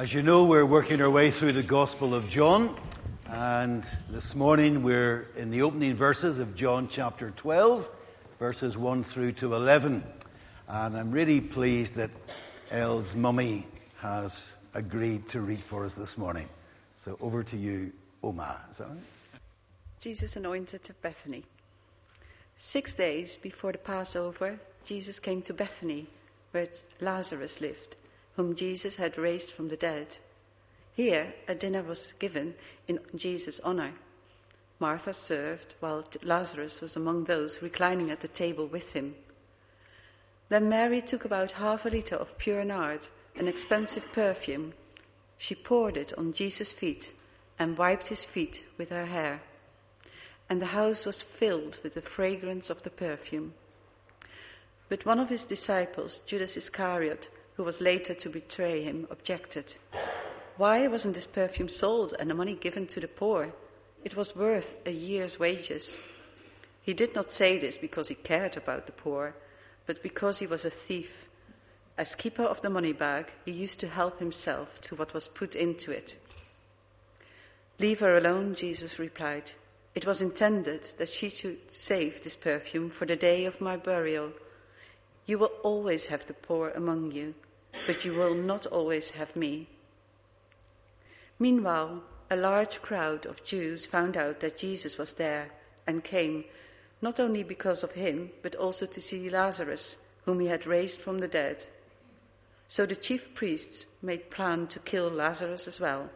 As you know, we're working our way through the Gospel of John, and this morning we're in the opening verses of John chapter 12, verses 1 through to 11. And I'm really pleased that Elle's mummy has agreed to read for us this morning. So over to you, Oma. Is that right? Jesus anointed at Bethany. Six days before the Passover, Jesus came to Bethany, where Lazarus lived whom Jesus had raised from the dead. Here, a dinner was given in Jesus' honor. Martha served, while Lazarus was among those reclining at the table with him. Then Mary took about half a liter of pure nard, an expensive perfume. She poured it on Jesus' feet and wiped his feet with her hair. And the house was filled with the fragrance of the perfume. But one of his disciples, Judas Iscariot, who was later to betray him, objected. Why wasn't this perfume sold and the money given to the poor? It was worth a year's wages. He did not say this because he cared about the poor, but because he was a thief. As keeper of the money bag, he used to help himself to what was put into it. Leave her alone, Jesus replied. It was intended that she should save this perfume for the day of my burial. You will always have the poor among you but you will not always have me. Meanwhile, a large crowd of Jews found out that Jesus was there and came, not only because of him, but also to see Lazarus, whom he had raised from the dead. So the chief priests made plan to kill Lazarus as well,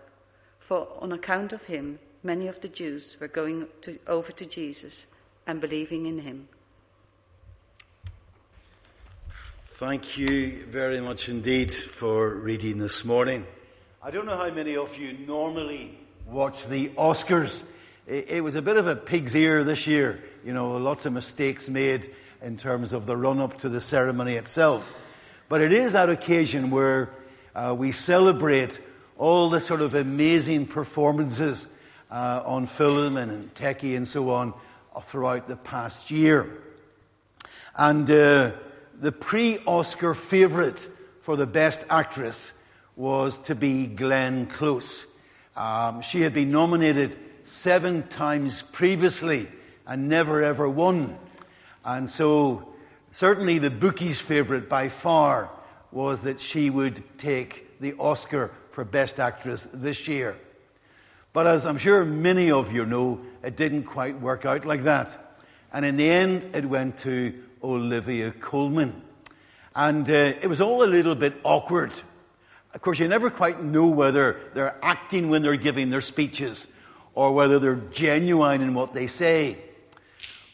for on account of him, many of the Jews were going to, over to Jesus and believing in him. Thank you very much indeed for reading this morning. I don't know how many of you normally watch the Oscars. It, was a bit of a pig's ear this year. You know, lots of mistakes made in terms of the run up to the ceremony itself. But it is that occasion where uh, we celebrate all the sort of amazing performances uh, on film and in techie and so on throughout the past year. And uh, the pre Oscar favourite for the Best Actress was to be Glenn Close. Um, she had been nominated seven times previously and never ever won. And so, certainly, the bookies' favourite by far was that she would take the Oscar for Best Actress this year. But as I'm sure many of you know, it didn't quite work out like that. And in the end, it went to Olivia Colman. And uh, it was all a little bit awkward. Of course, you never quite know whether they're acting when they're giving their speeches or whether they're genuine in what they say.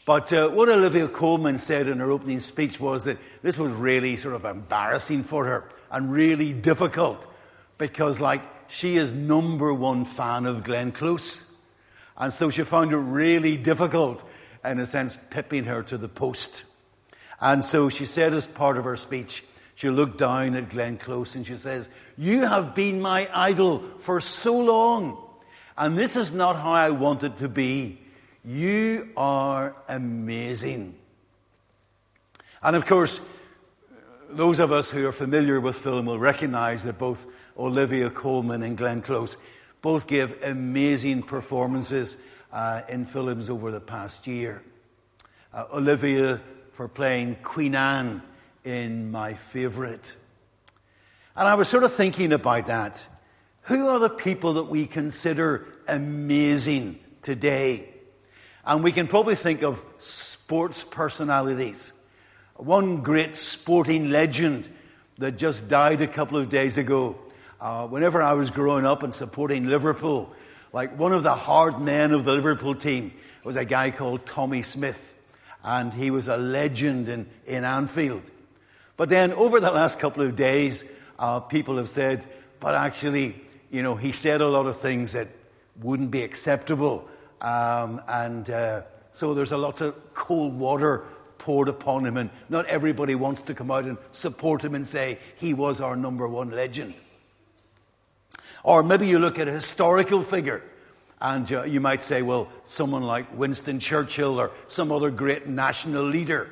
But uh, what Olivia Colman said in her opening speech was that this was really sort of embarrassing for her and really difficult because, like, she is number one fan of Glenn Close. And so she found it really difficult, in a sense, pipping her to the post. And so she said, as part of her speech, she looked down at Glenn Close and she says, You have been my idol for so long, and this is not how I want it to be. You are amazing. And of course, those of us who are familiar with film will recognize that both Olivia Colman and Glenn Close both give amazing performances uh, in films over the past year. Uh, Olivia for playing Queen Anne in my favourite. And I was sort of thinking about that. Who are the people that we consider amazing today? And we can probably think of sports personalities. One great sporting legend that just died a couple of days ago. Uh, whenever I was growing up and supporting Liverpool, like one of the hard men of the Liverpool team was a guy called Tommy Smith and he was a legend in, in Anfield. But then over the last couple of days, uh, people have said, but actually, you know, he said a lot of things that wouldn't be acceptable. Um, and uh, so there's a lot of cold water poured upon him, and not everybody wants to come out and support him and say he was our number one legend. Or maybe you look at a historical figure and uh, you might say, well, someone like Winston Churchill or some other great national leader.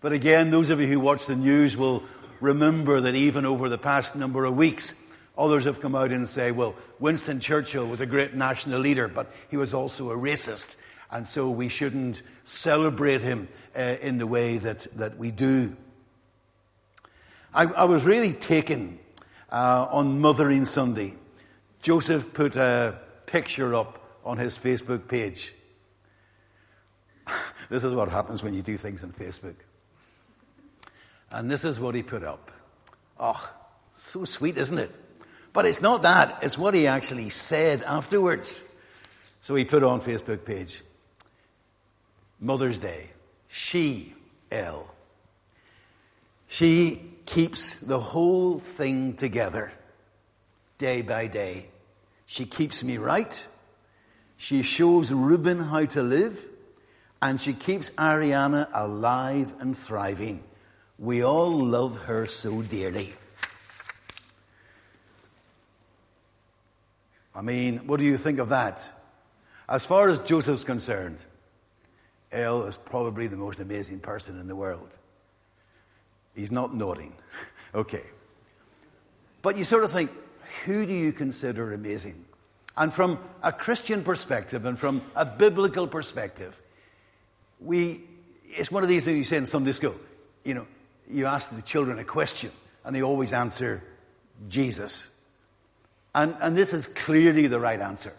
But again, those of you who watch the news will remember that even over the past number of weeks, Others have come out and say, well, Winston Churchill was a great national leader, but he was also a racist, and so we shouldn't celebrate him uh, in the way that, that we do. I, I was really taken uh, on Mothering Sunday. Joseph put a picture up on his Facebook page. this is what happens when you do things on Facebook. And this is what he put up. Oh, so sweet, isn't it? But it's not that, it's what he actually said afterwards. So he put on Facebook page Mother's Day. She, Elle. She keeps the whole thing together day by day. She keeps me right. She shows Reuben how to live. And she keeps Ariana alive and thriving. We all love her so dearly. I mean, what do you think of that? As far as Joseph's concerned, Elle is probably the most amazing person in the world. He's not nodding. okay. But you sort of think, who do you consider amazing? And from a Christian perspective and from a biblical perspective, we, it's one of these things you say in Sunday school. You know, you ask the children a question and they always answer Jesus. And, and this is clearly the right answer.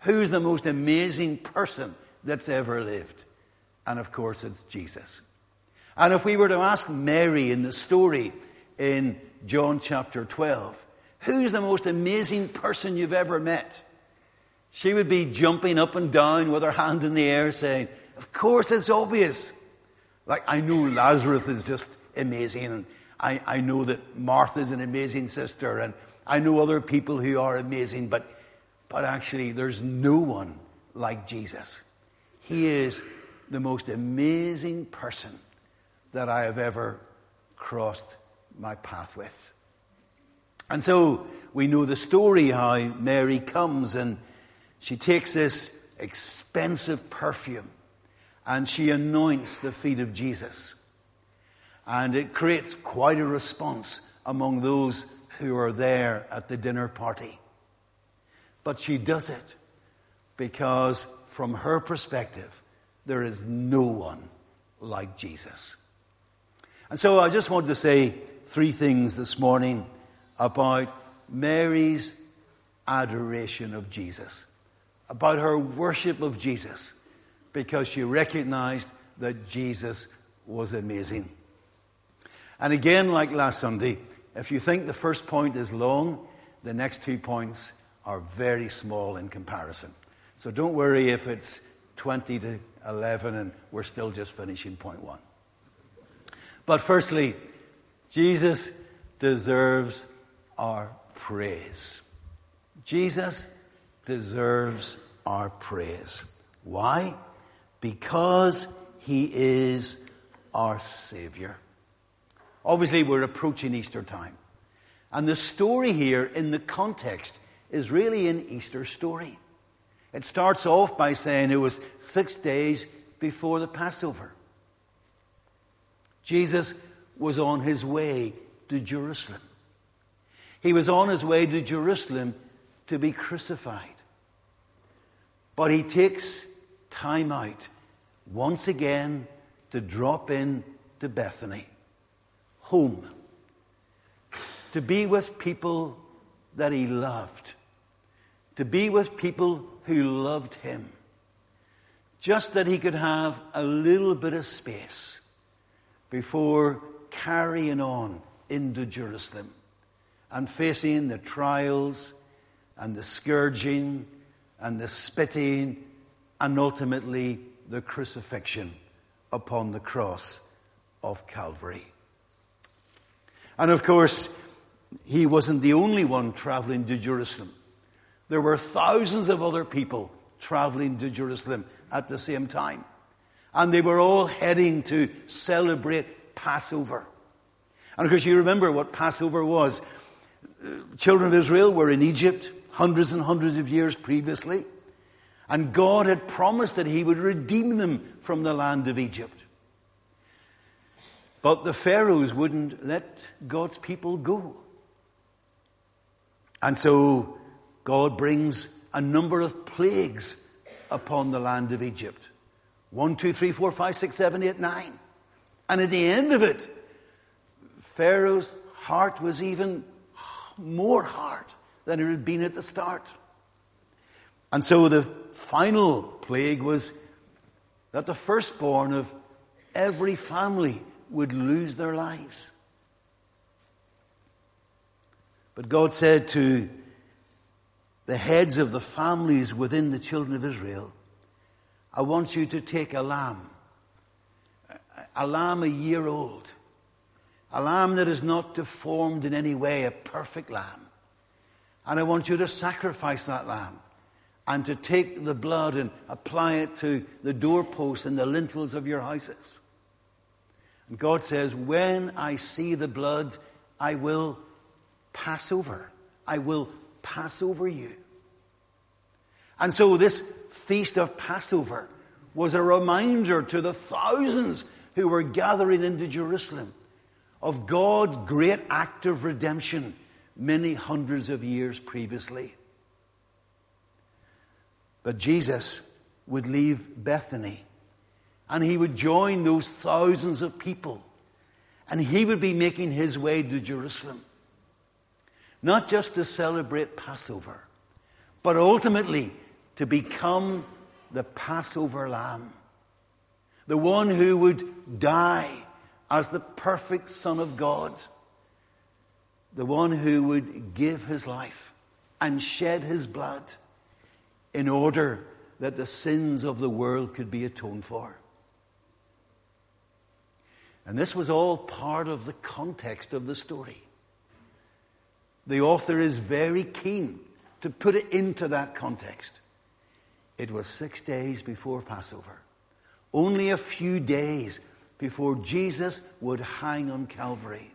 Who's the most amazing person that's ever lived? And of course, it's Jesus. And if we were to ask Mary in the story in John chapter 12, who's the most amazing person you've ever met? She would be jumping up and down with her hand in the air saying, Of course, it's obvious. Like, I know Lazarus is just amazing, and I, I know that Martha's an amazing sister, and I know other people who are amazing, but, but actually, there's no one like Jesus. He is the most amazing person that I have ever crossed my path with. And so we know the story how Mary comes and she takes this expensive perfume and she anoints the feet of Jesus. And it creates quite a response among those who are there at the dinner party. But she does it because, from her perspective, there is no one like Jesus. And so I just want to say three things this morning about Mary's adoration of Jesus, about her worship of Jesus, because she recognized that Jesus was amazing. And again, like last Sunday, if you think the first point is long, the next two points are very small in comparison. So don't worry if it's 20 to 11 and we're still just finishing point one. But firstly, Jesus deserves our praise. Jesus deserves our praise. Why? Because he is our Savior. Obviously, we're approaching Easter time. And the story here, in the context, is really an Easter story. It starts off by saying it was six days before the Passover. Jesus was on his way to Jerusalem. He was on his way to Jerusalem to be crucified. But he takes time out once again to drop in to Bethany home, to be with people that he loved, to be with people who loved him, just that he could have a little bit of space before carrying on into Jerusalem and facing the trials and the scourging and the spitting and ultimately the crucifixion upon the cross of Calvary. And of course, he wasn't the only one traveling to Jerusalem. There were thousands of other people traveling to Jerusalem at the same time. And they were all heading to celebrate Passover. And of course, you remember what Passover was. Uh, children of Israel were in Egypt hundreds and hundreds of years previously. And God had promised that He would redeem them from the land of Egypt. But the Pharaohs wouldn't let God's people go. And so God brings a number of plagues upon the land of Egypt. One, two, three, four, five, six, seven, eight, nine. And at the end of it, Pharaoh's heart was even more hard than it had been at the start. And so the final plague was that the firstborn of every family would lose their lives. But God said to the heads of the families within the children of Israel, I want you to take a lamb, a lamb a year old, a lamb that is not deformed in any way, a perfect lamb. And I want you to sacrifice that lamb and to take the blood and apply it to the doorposts and the lintels of your houses. And God says, When I see the blood, I will pass over. I will pass over you. And so this feast of Passover was a reminder to the thousands who were gathering into Jerusalem of God's great act of redemption many hundreds of years previously. But Jesus would leave Bethany and he would join those thousands of people and he would be making his way to Jerusalem not just to celebrate Passover, but ultimately to become the Passover lamb, the one who would die as the perfect Son of God, the one who would give his life and shed his blood in order that the sins of the world could be atoned for. And this was all part of the context of the story. The author is very keen to put it into that context. It was six days before Passover, only a few days before Jesus would hang on Calvary.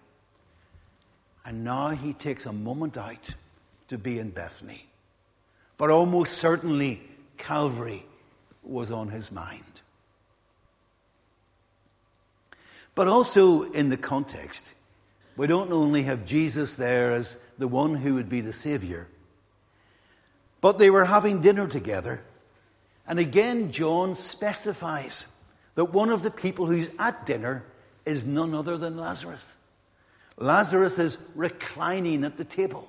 And now he takes a moment out to be in Bethany. But almost certainly, Calvary was on his mind. But also in the context, we don't only have Jesus there as the one who would be the Savior, but they were having dinner together. And again, John specifies that one of the people who's at dinner is none other than Lazarus. Lazarus is reclining at the table.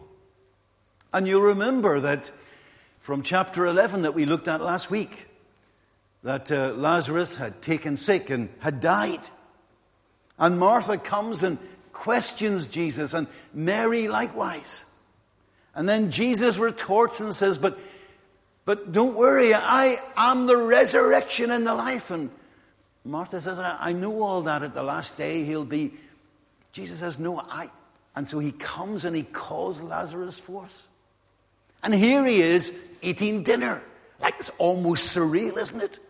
And you'll remember that from chapter 11 that we looked at last week, that uh, Lazarus had taken sick and had died. And Martha comes and questions Jesus, and Mary likewise. And then Jesus retorts and says, But, but don't worry, I am the resurrection and the life. And Martha says, I, I know all that at the last day he'll be. Jesus says, No, I. And so he comes and he calls Lazarus forth. And here he is eating dinner. Like it's almost surreal, isn't it?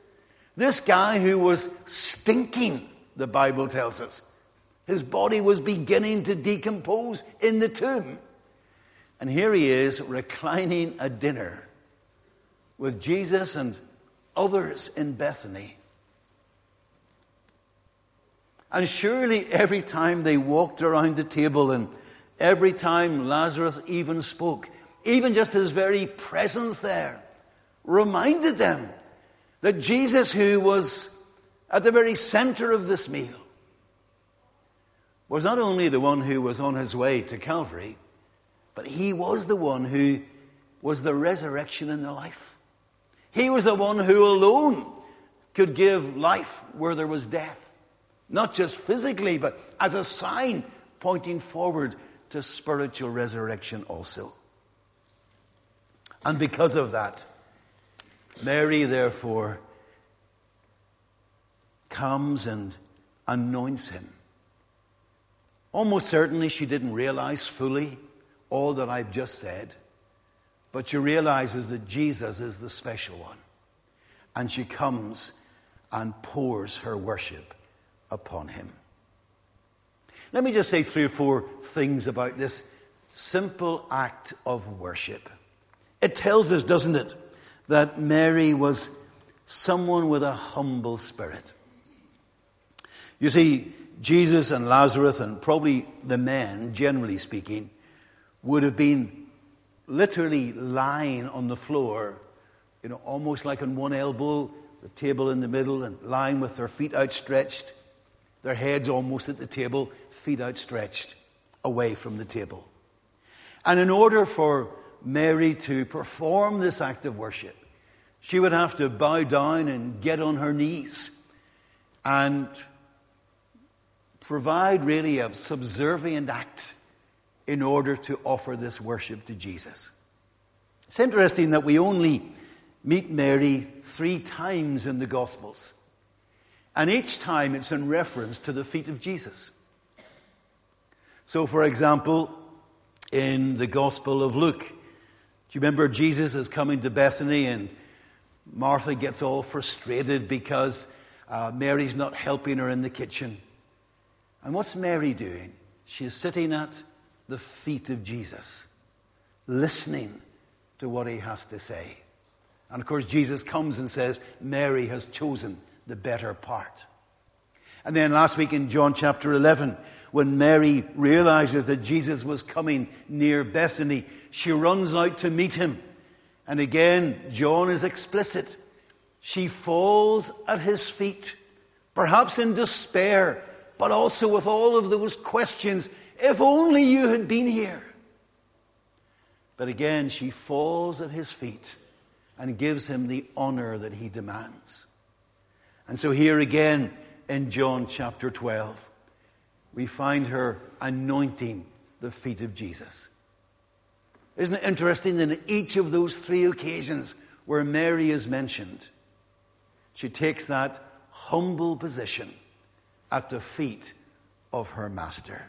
This guy who was stinking, the Bible tells us. His body was beginning to decompose in the tomb. And here he is reclining a dinner with Jesus and others in Bethany. And surely every time they walked around the table and every time Lazarus even spoke, even just his very presence there, reminded them that Jesus, who was at the very center of this meal, was not only the one who was on his way to Calvary, but he was the one who was the resurrection and the life. He was the one who alone could give life where there was death. Not just physically, but as a sign pointing forward to spiritual resurrection also. And because of that, Mary, therefore, comes and anoints him Almost certainly she didn't realize fully all that I've just said, but she realizes that Jesus is the special one. And she comes and pours her worship upon him. Let me just say three or four things about this simple act of worship. It tells us, doesn't it, that Mary was someone with a humble spirit. You see, Jesus and Lazarus, and probably the men, generally speaking, would have been literally lying on the floor, you know, almost like on one elbow, the table in the middle, and lying with their feet outstretched, their heads almost at the table, feet outstretched away from the table. And in order for Mary to perform this act of worship, she would have to bow down and get on her knees and provide really a subservient act in order to offer this worship to Jesus. It's interesting that we only meet Mary three times in the Gospels. And each time it's in reference to the feet of Jesus. So, for example, in the Gospel of Luke, do you remember Jesus is coming to Bethany and Martha gets all frustrated because uh, Mary's not helping her in the kitchen? And what's Mary doing? She's sitting at the feet of Jesus, listening to what he has to say. And of course, Jesus comes and says, Mary has chosen the better part. And then last week in John chapter 11, when Mary realizes that Jesus was coming near Bethany, she runs out to meet him. And again, John is explicit. She falls at his feet, perhaps in despair, but also with all of those questions if only you had been here. But again, she falls at his feet and gives him the honor that he demands. And so, here again in John chapter 12, we find her anointing the feet of Jesus. Isn't it interesting that in each of those three occasions where Mary is mentioned, she takes that humble position at the feet of her master?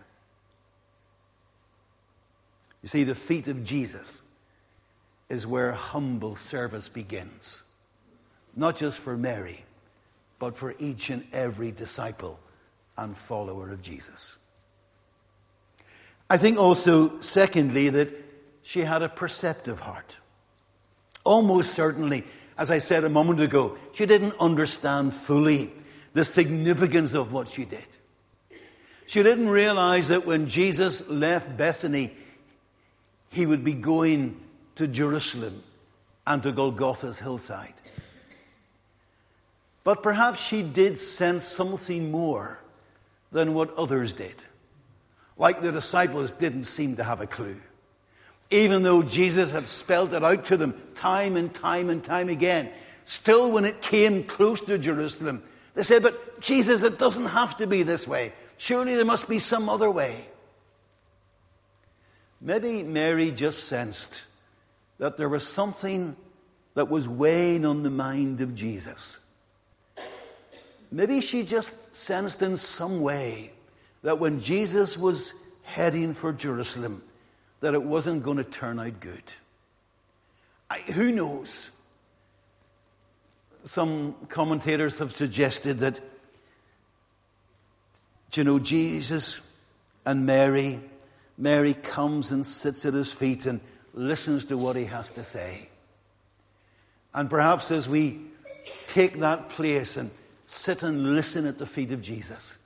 You see, the feet of Jesus is where humble service begins. Not just for Mary, but for each and every disciple and follower of Jesus. I think also, secondly, that she had a perceptive heart. Almost certainly, as I said a moment ago, she didn't understand fully the significance of what she did. She didn't realize that when Jesus left Bethany, he would be going to Jerusalem and to Golgotha's hillside. But perhaps she did sense something more than what others did. Like the disciples didn't seem to have a clue. Even though Jesus had spelled it out to them time and time and time again, still when it came close to Jerusalem, they said, But Jesus, it doesn't have to be this way. Surely there must be some other way. Maybe Mary just sensed that there was something that was weighing on the mind of Jesus. Maybe she just sensed in some way that when Jesus was heading for Jerusalem, that it wasn't going to turn out good. I, who knows? Some commentators have suggested that, you know, Jesus and Mary Mary comes and sits at his feet and listens to what he has to say. And perhaps as we take that place and sit and listen at the feet of Jesus,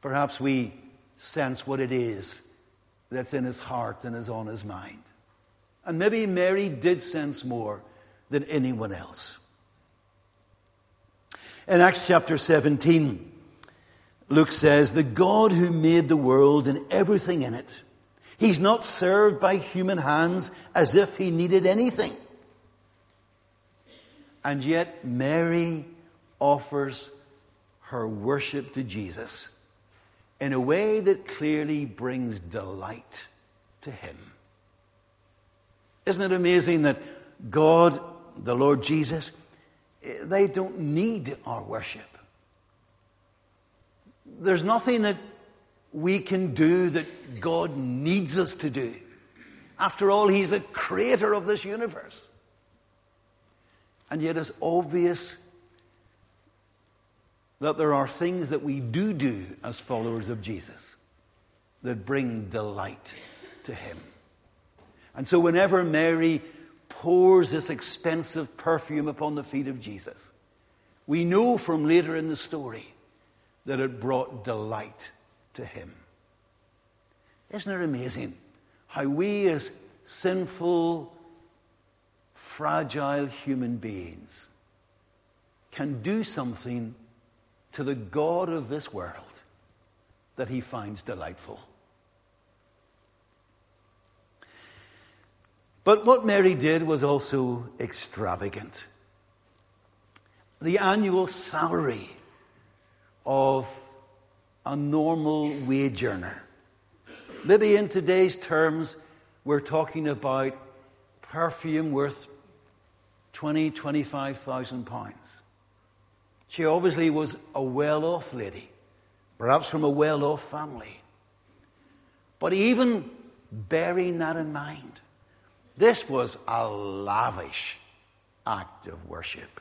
perhaps we sense what it is that's in his heart and is on his mind. And maybe Mary did sense more than anyone else. In Acts chapter 17, Luke says, the God who made the world and everything in it, he's not served by human hands as if he needed anything. And yet, Mary offers her worship to Jesus in a way that clearly brings delight to him. Isn't it amazing that God, the Lord Jesus, they don't need our worship? There's nothing that we can do that God needs us to do. After all, He's the creator of this universe. And yet, it's obvious that there are things that we do do as followers of Jesus that bring delight to Him. And so, whenever Mary pours this expensive perfume upon the feet of Jesus, we know from later in the story that it brought delight to him. Isn't it amazing how we, as sinful, fragile human beings can do something to the God of this world that he finds delightful. But what Mary did was also extravagant. The annual salary of a normal wage earner. Maybe in today's terms, we're talking about perfume worth 20, 25,000 pounds. She obviously was a well off lady, perhaps from a well off family. But even bearing that in mind, this was a lavish act of worship.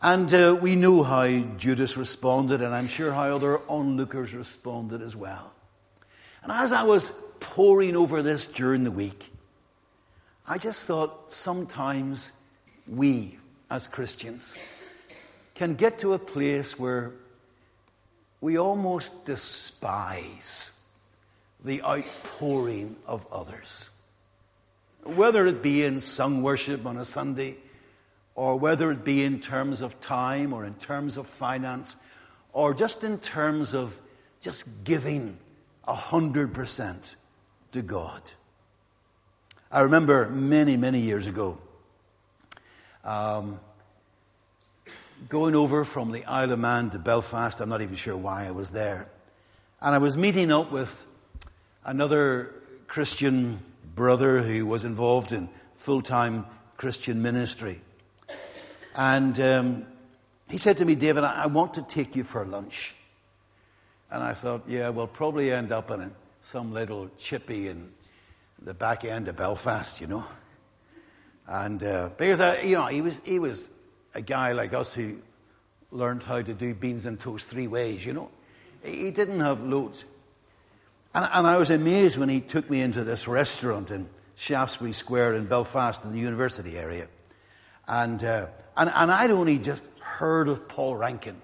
And uh, we know how Judas responded, and I'm sure how other onlookers responded as well. And as I was poring over this during the week, I just thought sometimes we, as Christians, can get to a place where we almost despise the outpouring of others. Whether it be in sung worship on a Sunday, or whether it be in terms of time or in terms of finance or just in terms of just giving a hundred percent to God. I remember many, many years ago um, going over from the Isle of Man to Belfast. I'm not even sure why I was there. And I was meeting up with another Christian brother who was involved in full time Christian ministry. And um, he said to me, David, I, want to take you for lunch. And I thought, yeah, we'll probably end up in some little chippy in the back end of Belfast, you know. And uh, because, I, you know, he was, he was a guy like us who learned how to do beans and toast three ways, you know. He didn't have loads. And, and I was amazed when he took me into this restaurant in Shaftesbury Square in Belfast in the university area. And uh, and, and I'd only just heard of Paul Rankin.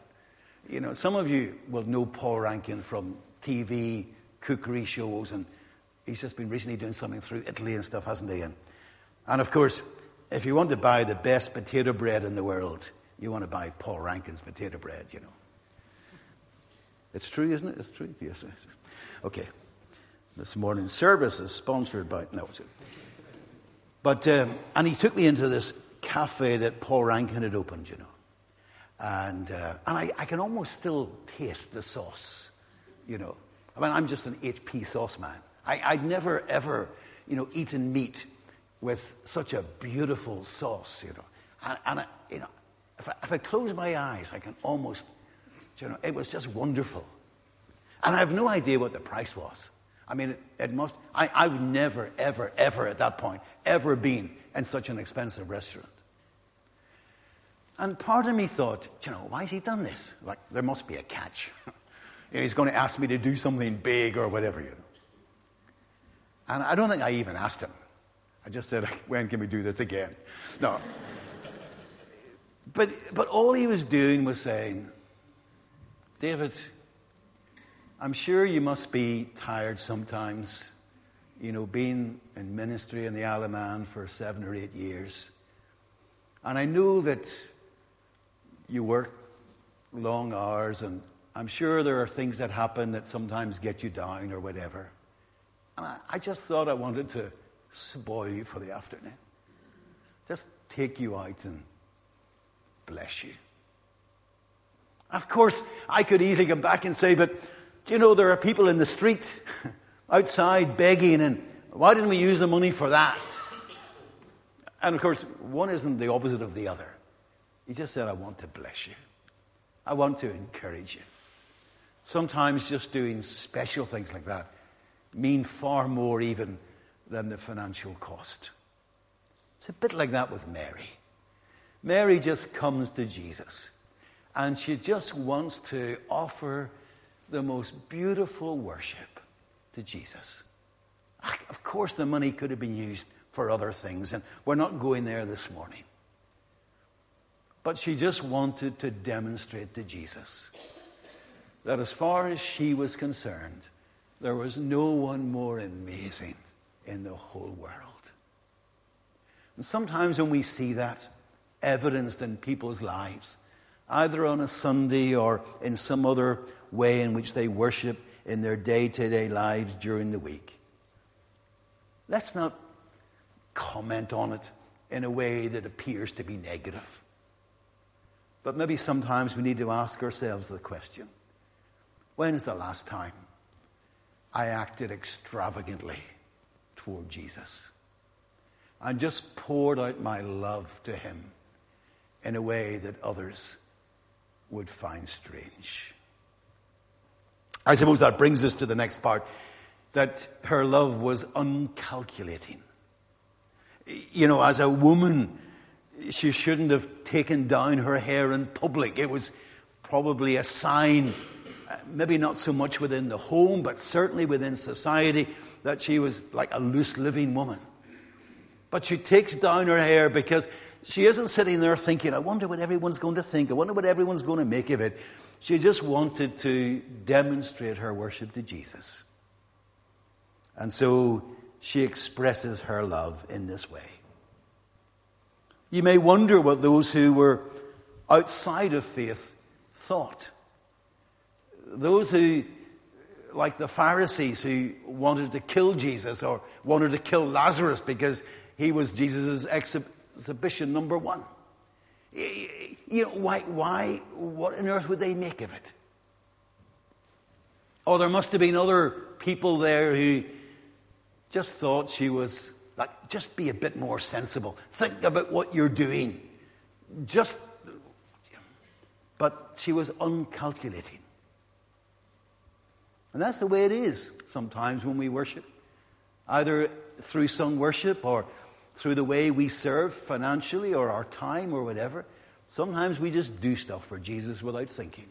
You know, some of you will know Paul Rankin from TV, cookery shows, and he's just been recently doing something through Italy and stuff, hasn't he? And, and of course, if you want to buy the best potato bread in the world, you want to buy Paul Rankin's potato bread, you know. It's true, isn't it? It's true. Yes. Okay. This morning's service is sponsored by. No, it's. But um, and he took me into this cafe that Paul Rankin had opened, you know. And, uh, and I, I, can almost still taste the sauce, you know. I mean, I'm just an HP sauce man. I, would never, ever, you know, eaten meat with such a beautiful sauce, you know. And, and I, you know, if I, if I close my eyes, I can almost, you know, it was just wonderful. And I have no idea what the price was. I mean, it, it must, I, I've never, ever, ever at that point, ever been in such an expensive restaurant. And part of me thought, you know, why has he done this? Like, there must be a catch. you know, he's going to ask me to do something big or whatever, you know. And I don't think I even asked him. I just said, when can we do this again? No. but, but all he was doing was saying, David, I'm sure you must be tired sometimes, you know, being in ministry in the Isle of Man for seven or eight years. And I know that you work long hours, and I'm sure there are things that happen that sometimes get you down or whatever. And I, I just thought I wanted to spoil you for the afternoon. Just take you out and bless you. Of course, I could easily come back and say, but do you know there are people in the street outside begging, and why didn't we use the money for that? And of course, one isn't the opposite of the other. He just said, I want to bless you. I want to encourage you. Sometimes just doing special things like that mean far more even than the financial cost. It's a bit like that with Mary. Mary just comes to Jesus and she just wants to offer the most beautiful worship to Jesus. Ah, of course, the money could have been used for other things, and we're not going there this morning. But she just wanted to demonstrate to Jesus that as far as she was concerned, There was no one more amazing in the whole world. And sometimes when we see that evidenced in people's lives, either on a Sunday or in some other way in which they worship in their day to day lives during the week, let's not comment on it in a way that appears to be negative. But maybe sometimes we need to ask ourselves the question when's the last time I acted extravagantly toward Jesus and just poured out my love to him in a way that others would find strange? I suppose that brings us to the next part that her love was uncalculating. You know, as a woman, she shouldn't have taken down her hair in public. It was probably a sign, maybe not so much within the home, but certainly within society, that she was like a loose living woman. But she takes down her hair because she isn't sitting there thinking, I wonder what everyone's going to think. I wonder what everyone's going to make of it. She just wanted to demonstrate her worship to Jesus. And so she expresses her love in this way. You may wonder what those who were outside of faith thought. Those who, like the Pharisees, who wanted to kill Jesus or wanted to kill Lazarus because he was Jesus' exhibition number one. You know, why, why, what on earth would they make of it? Oh, there must have been other people there who just thought she was like, just be a bit more sensible. Think about what you're doing. Just, but she was uncalculating. And that's the way it is sometimes when we worship, either through sung worship or through the way we serve financially or our time or whatever. Sometimes we just do stuff for Jesus without thinking.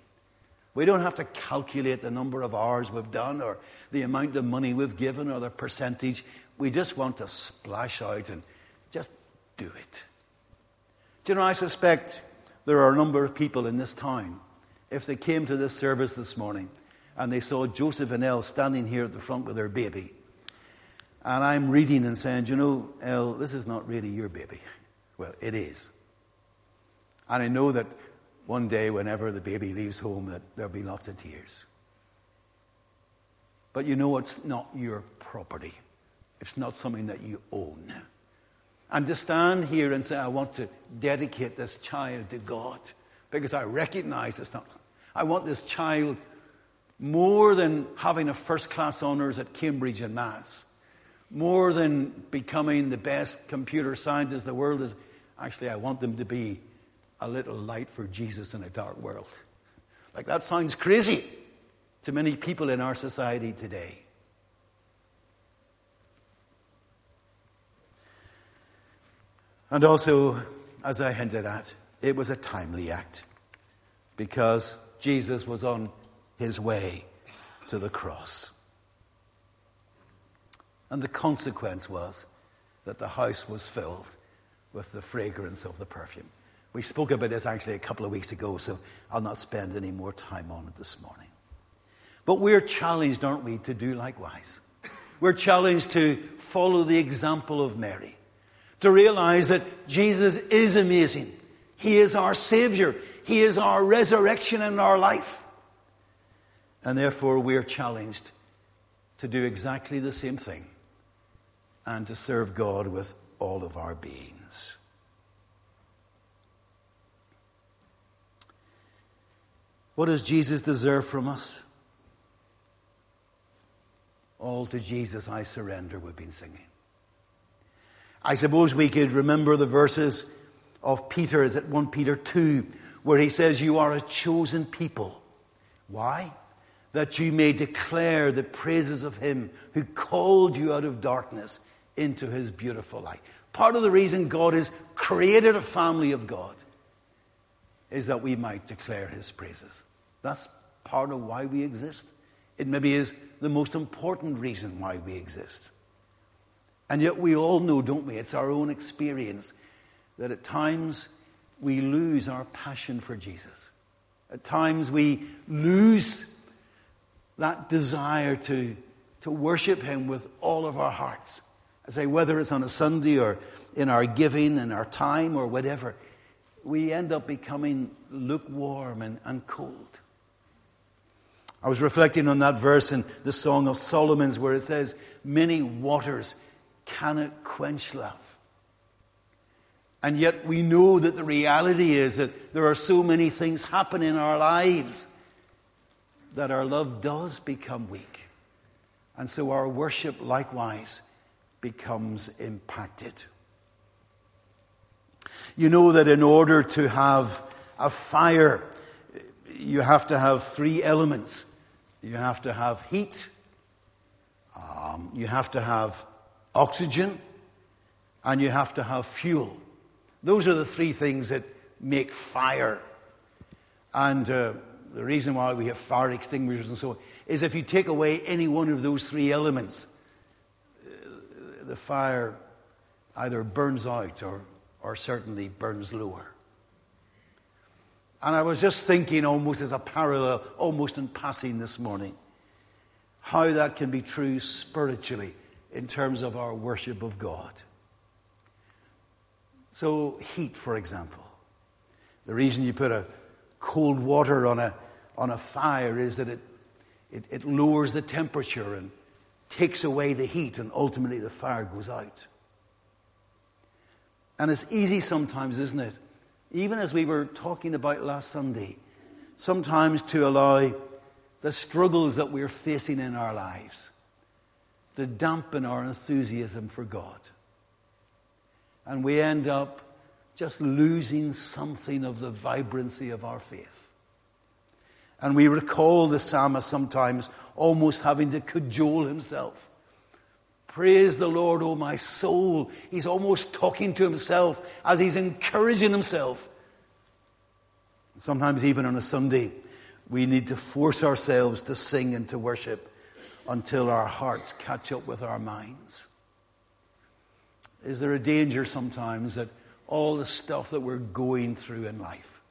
We don't have to calculate the number of hours we've done or the amount of money we've given or the percentage. We just want to splash out and just do it. Do you know, I suspect there are a number of people in this town, if they came to this service this morning and they saw Joseph and Elle standing here at the front with their baby, and I'm reading and saying, you know, Elle, this is not really your baby. Well, it is. And I know that one day, whenever the baby leaves home, that there'll be lots of tears. But you know it's not your property. It's not something that you own. And to stand here and say, I want to dedicate this child to God because I recognize it's not. I want this child more than having a first class honours at Cambridge and Mass, more than becoming the best computer scientist the world is. Actually, I want them to be a little light for Jesus in a dark world. Like that sounds crazy to many people in our society today. And also, as I hinted at, it was a timely act because Jesus was on his way to the cross. And the consequence was that the house was filled with the fragrance of the perfume. We spoke about this actually a couple of weeks ago, so I'll not spend any more time on it this morning. But we're challenged, aren't we, to do likewise? We're challenged to follow the example of Mary to realize that Jesus is amazing. He is our Savior. He is our resurrection in our life. And therefore, we're challenged to do exactly the same thing and to serve God with all of our beings. What does Jesus deserve from us? All to Jesus I surrender, we've been singing. I suppose we could remember the verses of Peter, is it 1 Peter 2, where he says, You are a chosen people. Why? That you may declare the praises of him who called you out of darkness into his beautiful light. Part of the reason God has created a family of God is that we might declare his praises. That's part of why we exist. It maybe is the most important reason why we exist. And yet we all know, don't we? It's our own experience that at times we lose our passion for Jesus. At times we lose that desire to to worship Him with all of our hearts. I say, whether it's on a Sunday or in our giving and our time or whatever, we end up becoming lukewarm and, and cold. I was reflecting on that verse in the Song of Solomon's where it says, Many waters cannot quench love. And yet we know that the reality is that there are so many things happen in our lives that our love does become weak. And so our worship likewise becomes impacted. You know that in order to have a fire, you have to have three elements. You have to have heat, um, you have to have oxygen, and you have to have fuel. Those are the three things that make fire. And uh, the reason why we have fire extinguishers and so on is if you take away any one of those three elements, uh, the fire either burns out or, or certainly burns lower. And I was just thinking almost as a parallel, almost in passing this morning, how that can be true spiritually in terms of our worship of God. So, heat, for example. The reason you put a cold water on a, on a fire is that it, it, it lowers the temperature and takes away the heat, and ultimately the fire goes out. And it's easy sometimes, isn't it? Even as we were talking about last Sunday, sometimes to allow the struggles that we're facing in our lives to dampen our enthusiasm for God. And we end up just losing something of the vibrancy of our faith. And we recall the psalmist sometimes almost having to cajole himself. Praise the Lord, O my soul. He's almost talking to himself as he's encouraging himself. Sometimes, even on a Sunday, we need to force ourselves to sing and to worship until our hearts catch up with our minds. Is there a danger sometimes that all the stuff that we're going through in life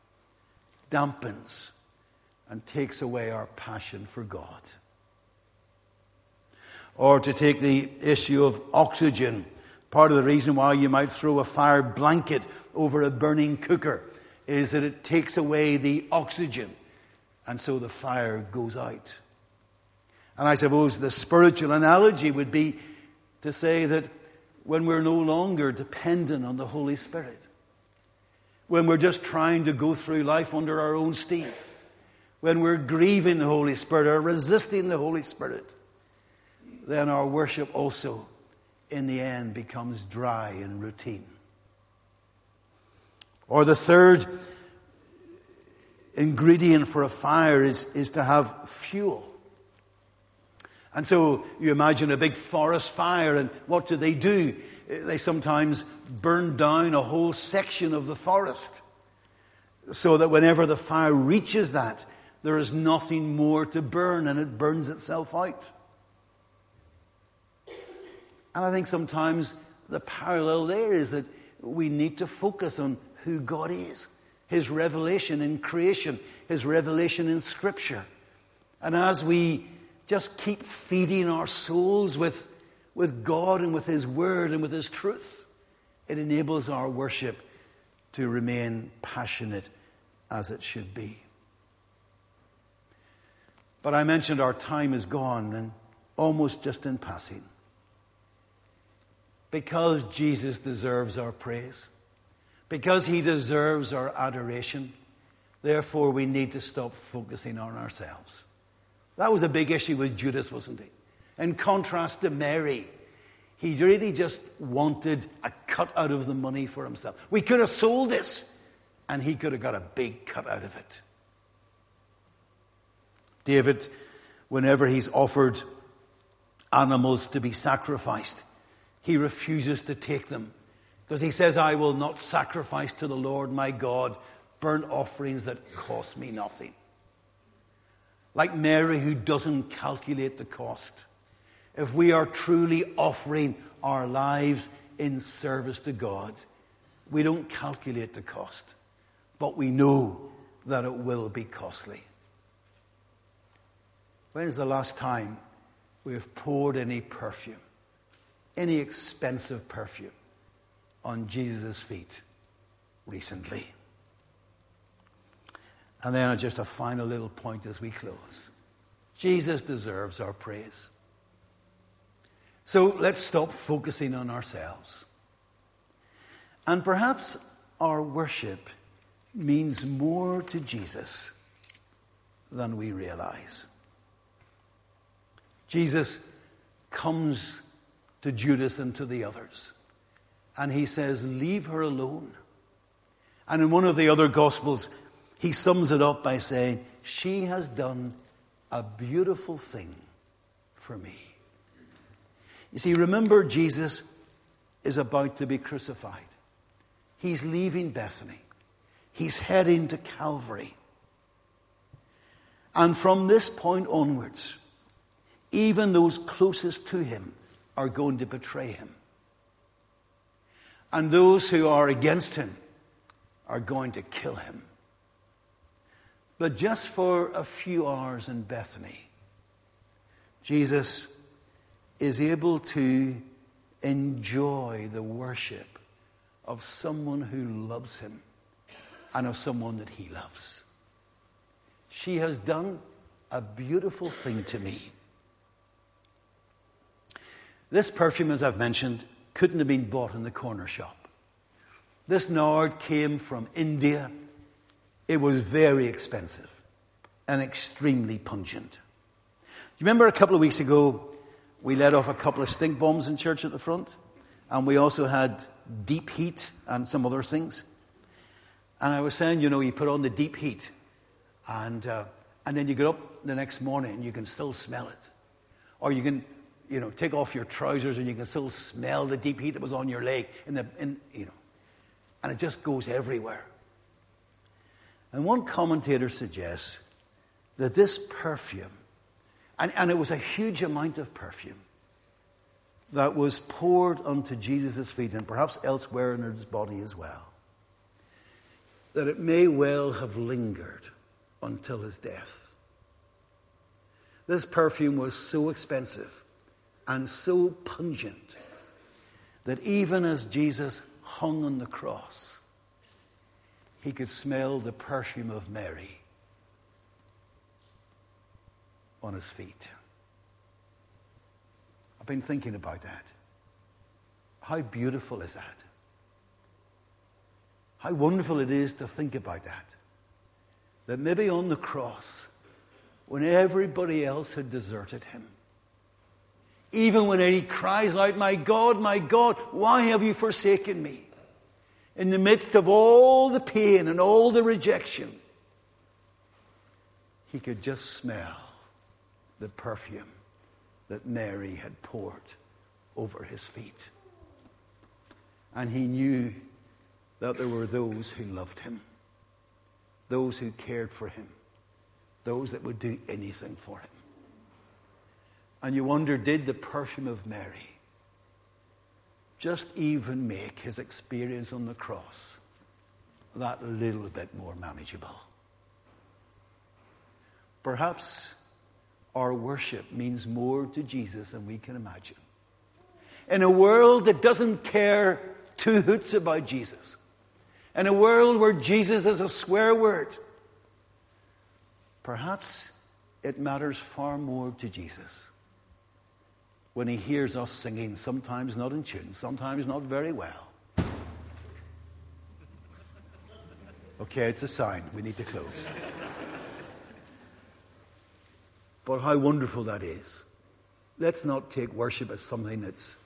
dampens and takes away our passion for God? Or to take the issue of oxygen, part of the reason why you might throw a fire blanket over a burning cooker is that it takes away the oxygen, and so the fire goes out. And I suppose the spiritual analogy would be to say that when we're no longer dependent on the Holy Spirit, when we're just trying to go through life under our own steam, when we're grieving the Holy Spirit or resisting the Holy Spirit, then our worship also, in the end, becomes dry and routine. Or the third ingredient for a fire is, is to have fuel. And so you imagine a big forest fire, and what do they do? They sometimes burn down a whole section of the forest so that whenever the fire reaches that, there is nothing more to burn and it burns itself out. And I think sometimes the parallel there is that we need to focus on who God is, His revelation in creation, His revelation in Scripture. And as we just keep feeding our souls with, with God and with His Word and with His truth. It enables our worship to remain passionate as it should be. But I mentioned our time is gone and almost just in passing. Because Jesus deserves our praise, because he deserves our adoration, therefore we need to stop focusing on ourselves. That was a big issue with Judas, wasn't it? In contrast to Mary, he really just wanted a cut out of the money for himself. We could have sold this, and he could have got a big cut out of it. David, whenever he's offered animals to be sacrificed, he refuses to take them because he says, I will not sacrifice to the Lord my God burnt offerings that cost me nothing like Mary who doesn't calculate the cost. If we are truly offering our lives in service to God, we don't calculate the cost, but we know that it will be costly. When is the last time we've poured any perfume, any expensive perfume, on Jesus' feet recently. And then just a final little point as we close. Jesus deserves our praise. So let's stop focusing on ourselves. And perhaps our worship means more to Jesus than we realize. Jesus comes to Judas and to the others, and he says, Leave her alone. And in one of the other Gospels, he sums it up by saying, She has done a beautiful thing for me. You see, remember, Jesus is about to be crucified. He's leaving Bethany, he's heading to Calvary. And from this point onwards, even those closest to him are going to betray him. And those who are against him are going to kill him. But just for a few hours in Bethany, Jesus is able to enjoy the worship of someone who loves him and of someone that he loves. She has done a beautiful thing to me. This perfume, as I've mentioned, couldn't have been bought in the corner shop. This nard came from India. It was very expensive and extremely pungent. Do you remember a couple of weeks ago, we let off a couple of stink bombs in church at the front? And we also had deep heat and some other things. And I was saying, you know, you put on the deep heat, and, uh, and then you get up the next morning and you can still smell it. Or you can you know, take off your trousers and you can still smell the deep heat that was on your leg. In the, in, you know, and it just goes everywhere. And one commentator suggests that this perfume, and, and it was a huge amount of perfume, that was poured onto Jesus' feet and perhaps elsewhere in his body as well, that it may well have lingered until his death. This perfume was so expensive and so pungent that even as Jesus hung on the cross, he could smell the perfume of Mary on his feet. I've been thinking about that. How beautiful is that? How wonderful it is to think about that. That maybe on the cross, when everybody else had deserted him, even when he cries out, My God, my God, why have you forsaken me? In the midst of all the pain and all the rejection, he could just smell the perfume that Mary had poured over his feet. And he knew that there were those who loved him, those who cared for him, those that would do anything for him. And you wonder, did the perfume of Mary just even make his experience on the cross that little bit more manageable? Perhaps our worship means more to Jesus than we can imagine. In a world that doesn't care two hoots about Jesus, in a world where Jesus is a swear word, perhaps it matters far more to Jesus when he hears us singing, sometimes not in tune, sometimes not very well. Okay, it's a sign. We need to close. but how wonderful that is. Let's not take worship as something that's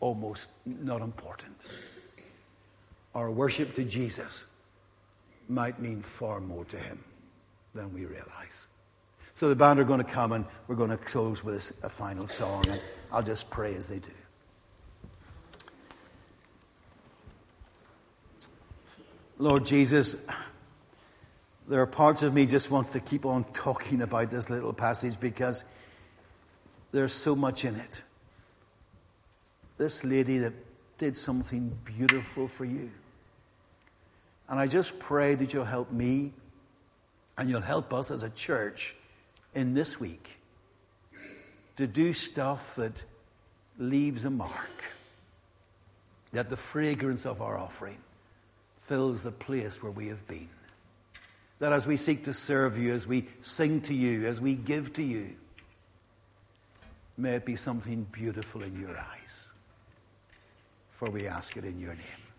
almost not important. Our worship to Jesus might mean far more to him than we realize. So the band are going to come and we're going to close with a final song. I'll just pray as they do. Lord Jesus, there are parts of me just wants to keep on talking about this little passage because there's so much in it. This lady that did something beautiful for you. And I just pray that you'll help me and you'll help us as a church in this week to do stuff that leaves a mark. That the fragrance of our offering fills the place where we have been. That as we seek to serve you, as we sing to you, as we give to you, may it be something beautiful in your eyes. For we ask it in your name.